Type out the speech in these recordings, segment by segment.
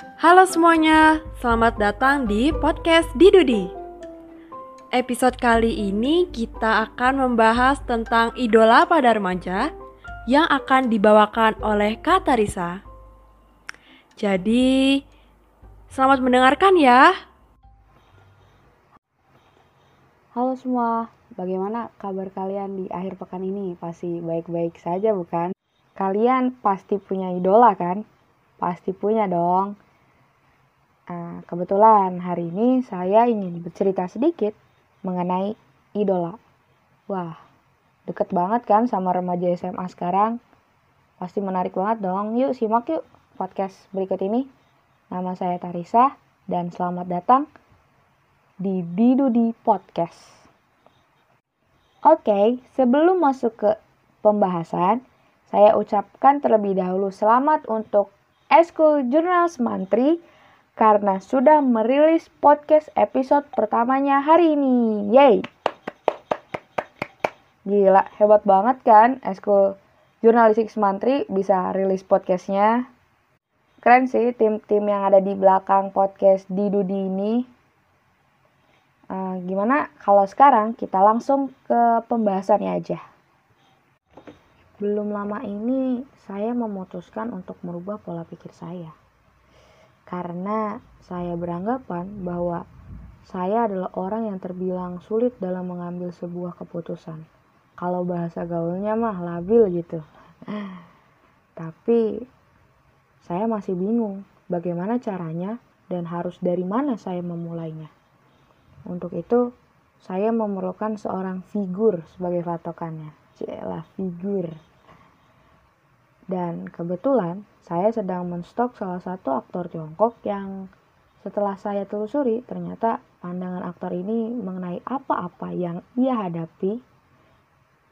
Halo semuanya, selamat datang di podcast Didudi. Episode kali ini kita akan membahas tentang idola pada remaja yang akan dibawakan oleh Kak Tarisa. Jadi, selamat mendengarkan ya. Halo semua, bagaimana kabar kalian di akhir pekan ini? Pasti baik-baik saja bukan? Kalian pasti punya idola kan? Pasti punya dong. Nah, kebetulan hari ini saya ingin bercerita sedikit mengenai idola. Wah, deket banget kan sama remaja SMA sekarang? Pasti menarik banget dong. Yuk simak yuk podcast berikut ini. Nama saya Tarisa dan selamat datang di Didudi Podcast. Oke, sebelum masuk ke pembahasan, saya ucapkan terlebih dahulu selamat untuk Eskul Jurnal Semantri karena sudah merilis podcast episode pertamanya hari ini. Yeay! Gila, hebat banget kan Eskul Jurnalistik Semantri bisa rilis podcastnya. Keren sih tim-tim yang ada di belakang podcast di Dudi ini. Uh, gimana kalau sekarang kita langsung ke pembahasannya aja. Belum lama ini saya memutuskan untuk merubah pola pikir saya karena saya beranggapan bahwa saya adalah orang yang terbilang sulit dalam mengambil sebuah keputusan. Kalau bahasa gaulnya mah labil gitu. Tapi saya masih bingung bagaimana caranya dan harus dari mana saya memulainya. Untuk itu, saya memerlukan seorang figur sebagai patokannya. Cielah figur. Dan kebetulan saya sedang menstok salah satu aktor Tiongkok yang setelah saya telusuri ternyata pandangan aktor ini mengenai apa-apa yang ia hadapi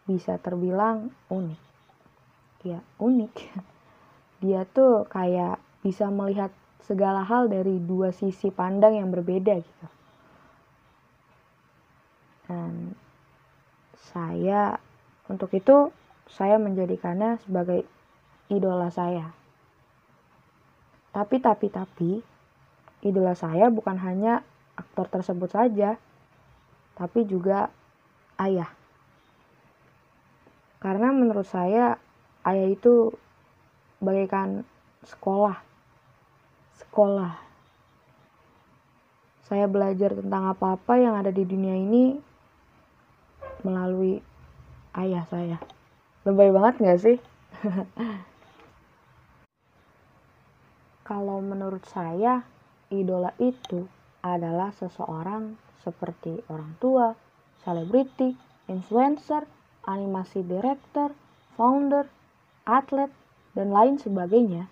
bisa terbilang unik. Ya, unik. Dia tuh kayak bisa melihat segala hal dari dua sisi pandang yang berbeda gitu. Dan saya untuk itu saya menjadikannya sebagai idola saya. Tapi, tapi, tapi, idola saya bukan hanya aktor tersebut saja, tapi juga ayah. Karena menurut saya, ayah itu bagaikan sekolah. Sekolah. Saya belajar tentang apa-apa yang ada di dunia ini melalui ayah saya. Lebay banget gak sih? Kalau menurut saya, idola itu adalah seseorang seperti orang tua, selebriti, influencer, animasi director, founder, atlet, dan lain sebagainya.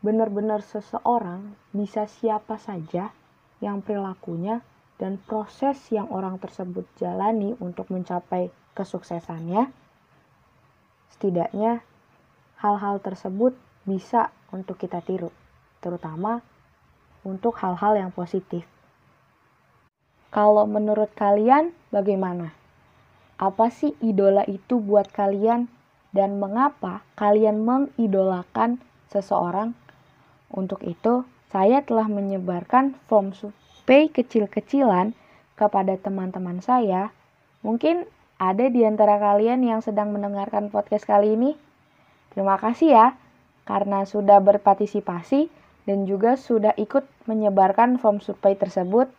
Benar-benar seseorang bisa siapa saja yang perilakunya dan proses yang orang tersebut jalani untuk mencapai kesuksesannya, setidaknya hal-hal tersebut bisa untuk kita tiru terutama untuk hal-hal yang positif. Kalau menurut kalian, bagaimana? Apa sih idola itu buat kalian, dan mengapa kalian mengidolakan seseorang? Untuk itu, saya telah menyebarkan form survei kecil-kecilan kepada teman-teman saya. Mungkin ada di antara kalian yang sedang mendengarkan podcast kali ini. Terima kasih ya, karena sudah berpartisipasi dan juga sudah ikut menyebarkan form survei tersebut.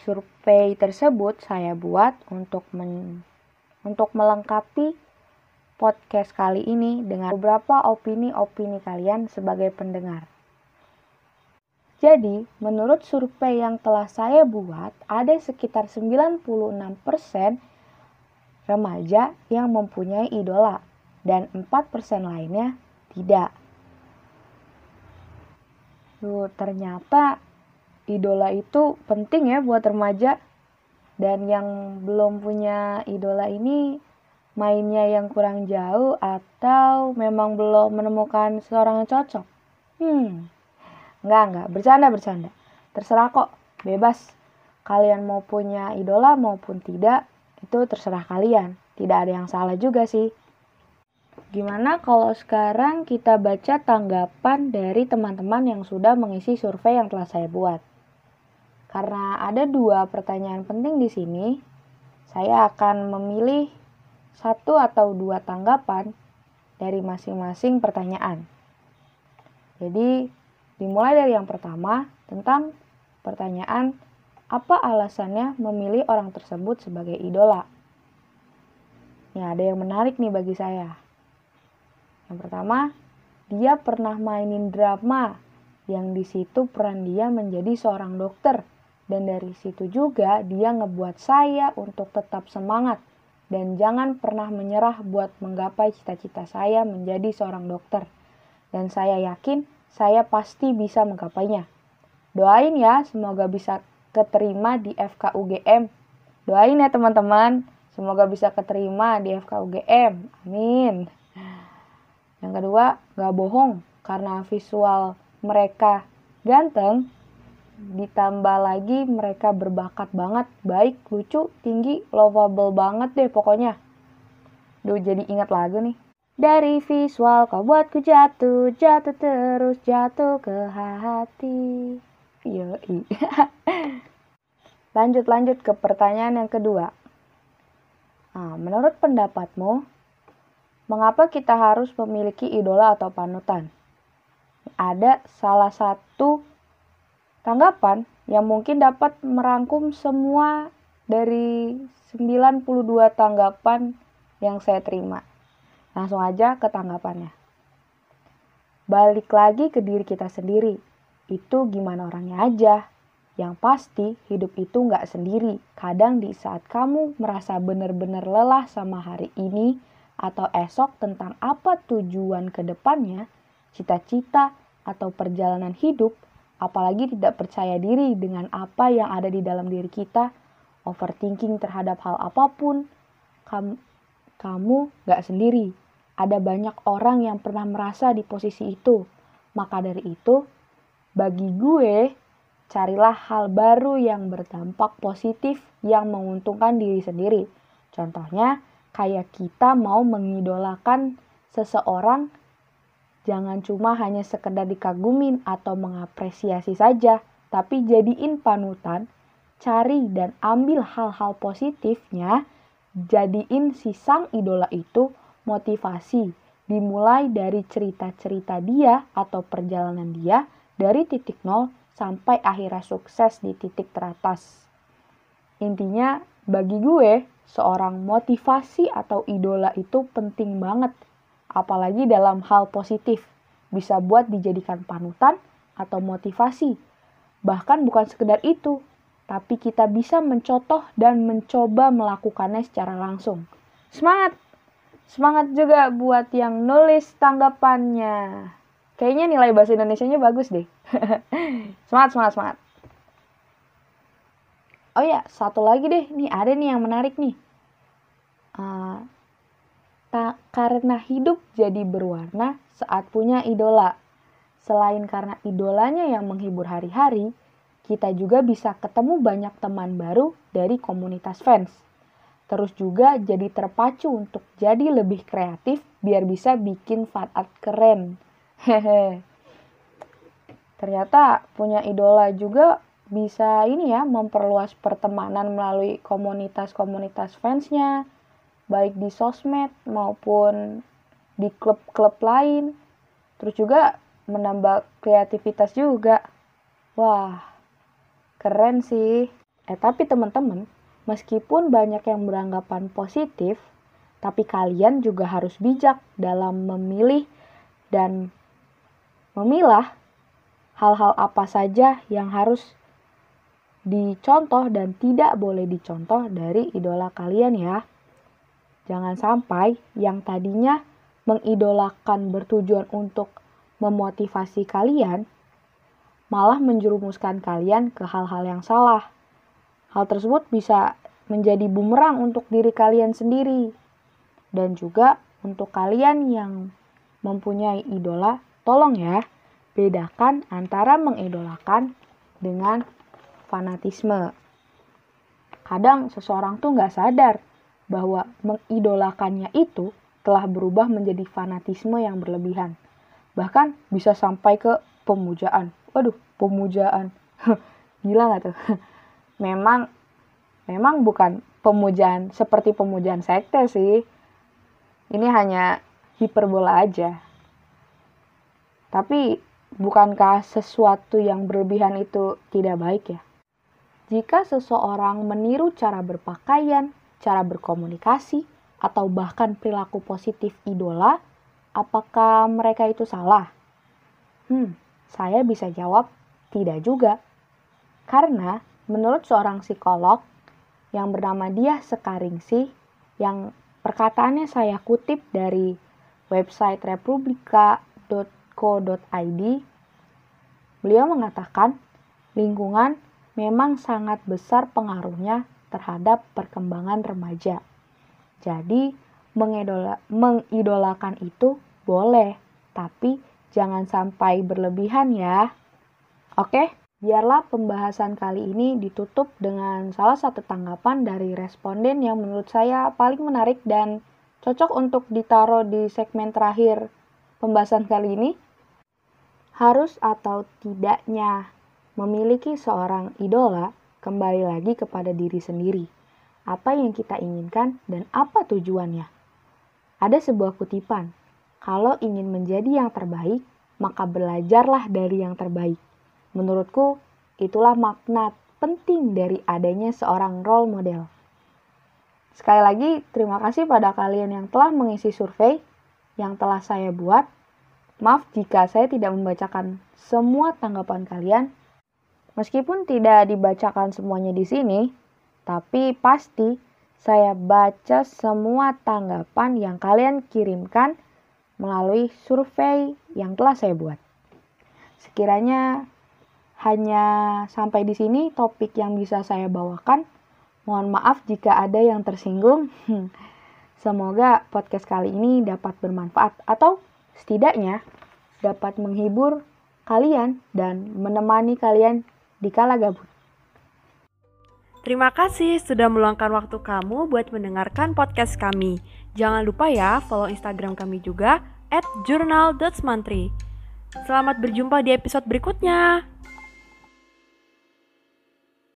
Survei tersebut saya buat untuk men, untuk melengkapi podcast kali ini dengan beberapa opini-opini kalian sebagai pendengar. Jadi, menurut survei yang telah saya buat, ada sekitar 96% remaja yang mempunyai idola dan 4% lainnya tidak. Duh, ternyata idola itu penting ya buat remaja. Dan yang belum punya idola ini mainnya yang kurang jauh atau memang belum menemukan seorang yang cocok. Hmm, enggak, enggak. Bercanda, bercanda. Terserah kok, bebas. Kalian mau punya idola maupun tidak, itu terserah kalian. Tidak ada yang salah juga sih. Gimana kalau sekarang kita baca tanggapan dari teman-teman yang sudah mengisi survei yang telah saya buat? Karena ada dua pertanyaan penting di sini, saya akan memilih satu atau dua tanggapan dari masing-masing pertanyaan. Jadi, dimulai dari yang pertama tentang pertanyaan apa alasannya memilih orang tersebut sebagai idola. Ya, ada yang menarik nih bagi saya. Yang pertama, dia pernah mainin drama yang di situ peran dia menjadi seorang dokter. Dan dari situ juga dia ngebuat saya untuk tetap semangat dan jangan pernah menyerah buat menggapai cita-cita saya menjadi seorang dokter. Dan saya yakin saya pasti bisa menggapainya. Doain ya, semoga bisa keterima di FKUGM. Doain ya teman-teman, semoga bisa keterima di FKUGM. Amin. Yang kedua, gak bohong karena visual mereka ganteng, ditambah lagi mereka berbakat banget, baik, lucu, tinggi, lovable banget deh pokoknya. Duh, jadi ingat lagu nih. Dari visual kau buatku jatuh, jatuh terus, jatuh ke hati. Yoi. lanjut, lanjut ke pertanyaan yang kedua. Nah, menurut pendapatmu, Mengapa kita harus memiliki idola atau panutan? Ada salah satu tanggapan yang mungkin dapat merangkum semua dari 92 tanggapan yang saya terima. Langsung aja ke tanggapannya. Balik lagi ke diri kita sendiri. Itu gimana orangnya aja. Yang pasti hidup itu nggak sendiri. Kadang di saat kamu merasa benar-benar lelah sama hari ini, atau esok tentang apa tujuan ke depannya, cita-cita atau perjalanan hidup, apalagi tidak percaya diri dengan apa yang ada di dalam diri kita, overthinking terhadap hal apa pun, kamu, kamu gak sendiri. Ada banyak orang yang pernah merasa di posisi itu. Maka dari itu, bagi gue, carilah hal baru yang berdampak positif yang menguntungkan diri sendiri. Contohnya, kayak kita mau mengidolakan seseorang jangan cuma hanya sekedar dikagumin atau mengapresiasi saja, tapi jadiin panutan, cari dan ambil hal-hal positifnya, jadiin si sang idola itu motivasi, dimulai dari cerita-cerita dia atau perjalanan dia dari titik nol sampai akhirnya sukses di titik teratas. Intinya, bagi gue, seorang motivasi atau idola itu penting banget, apalagi dalam hal positif. Bisa buat dijadikan panutan atau motivasi. Bahkan bukan sekedar itu, tapi kita bisa mencontoh dan mencoba melakukannya secara langsung. Semangat! Semangat juga buat yang nulis tanggapannya. Kayaknya nilai bahasa Indonesia-nya bagus deh. semangat, semangat, semangat. Oh ya, satu lagi deh. Nih ada nih yang menarik nih. Uh, tak karena hidup jadi berwarna saat punya idola. Selain karena idolanya yang menghibur hari-hari, kita juga bisa ketemu banyak teman baru dari komunitas fans. Terus juga jadi terpacu untuk jadi lebih kreatif biar bisa bikin fan art keren. Hehe. Ternyata punya idola juga bisa ini ya memperluas pertemanan melalui komunitas-komunitas fansnya baik di sosmed maupun di klub-klub lain. Terus juga menambah kreativitas juga. Wah keren sih. Eh tapi teman-teman meskipun banyak yang beranggapan positif tapi kalian juga harus bijak dalam memilih dan memilah hal-hal apa saja yang harus dicontoh dan tidak boleh dicontoh dari idola kalian ya. Jangan sampai yang tadinya mengidolakan bertujuan untuk memotivasi kalian malah menjerumuskan kalian ke hal-hal yang salah. Hal tersebut bisa menjadi bumerang untuk diri kalian sendiri dan juga untuk kalian yang mempunyai idola, tolong ya bedakan antara mengidolakan dengan fanatisme. Kadang seseorang tuh nggak sadar bahwa mengidolakannya itu telah berubah menjadi fanatisme yang berlebihan. Bahkan bisa sampai ke pemujaan. Waduh, pemujaan. Gila gak tuh? memang memang bukan pemujaan seperti pemujaan sekte sih. Ini hanya hiperbola aja. Tapi bukankah sesuatu yang berlebihan itu tidak baik ya? Jika seseorang meniru cara berpakaian, cara berkomunikasi, atau bahkan perilaku positif idola, apakah mereka itu salah? Hmm, saya bisa jawab tidak juga. Karena menurut seorang psikolog yang bernama Dia Sekaringsi, yang perkataannya saya kutip dari website republika.co.id, beliau mengatakan lingkungan memang sangat besar pengaruhnya terhadap perkembangan remaja. Jadi, mengidola, mengidolakan itu boleh, tapi jangan sampai berlebihan ya. Oke, biarlah pembahasan kali ini ditutup dengan salah satu tanggapan dari responden yang menurut saya paling menarik dan cocok untuk ditaruh di segmen terakhir pembahasan kali ini. Harus atau tidaknya memiliki seorang idola kembali lagi kepada diri sendiri. Apa yang kita inginkan dan apa tujuannya. Ada sebuah kutipan, kalau ingin menjadi yang terbaik, maka belajarlah dari yang terbaik. Menurutku, itulah makna penting dari adanya seorang role model. Sekali lagi, terima kasih pada kalian yang telah mengisi survei yang telah saya buat. Maaf jika saya tidak membacakan semua tanggapan kalian, Meskipun tidak dibacakan semuanya di sini, tapi pasti saya baca semua tanggapan yang kalian kirimkan melalui survei yang telah saya buat. Sekiranya hanya sampai di sini topik yang bisa saya bawakan. Mohon maaf jika ada yang tersinggung. Semoga podcast kali ini dapat bermanfaat atau setidaknya dapat menghibur kalian dan menemani kalian di kala gabut. Terima kasih sudah meluangkan waktu kamu buat mendengarkan podcast kami. Jangan lupa ya follow Instagram kami juga at. Selamat berjumpa di episode berikutnya.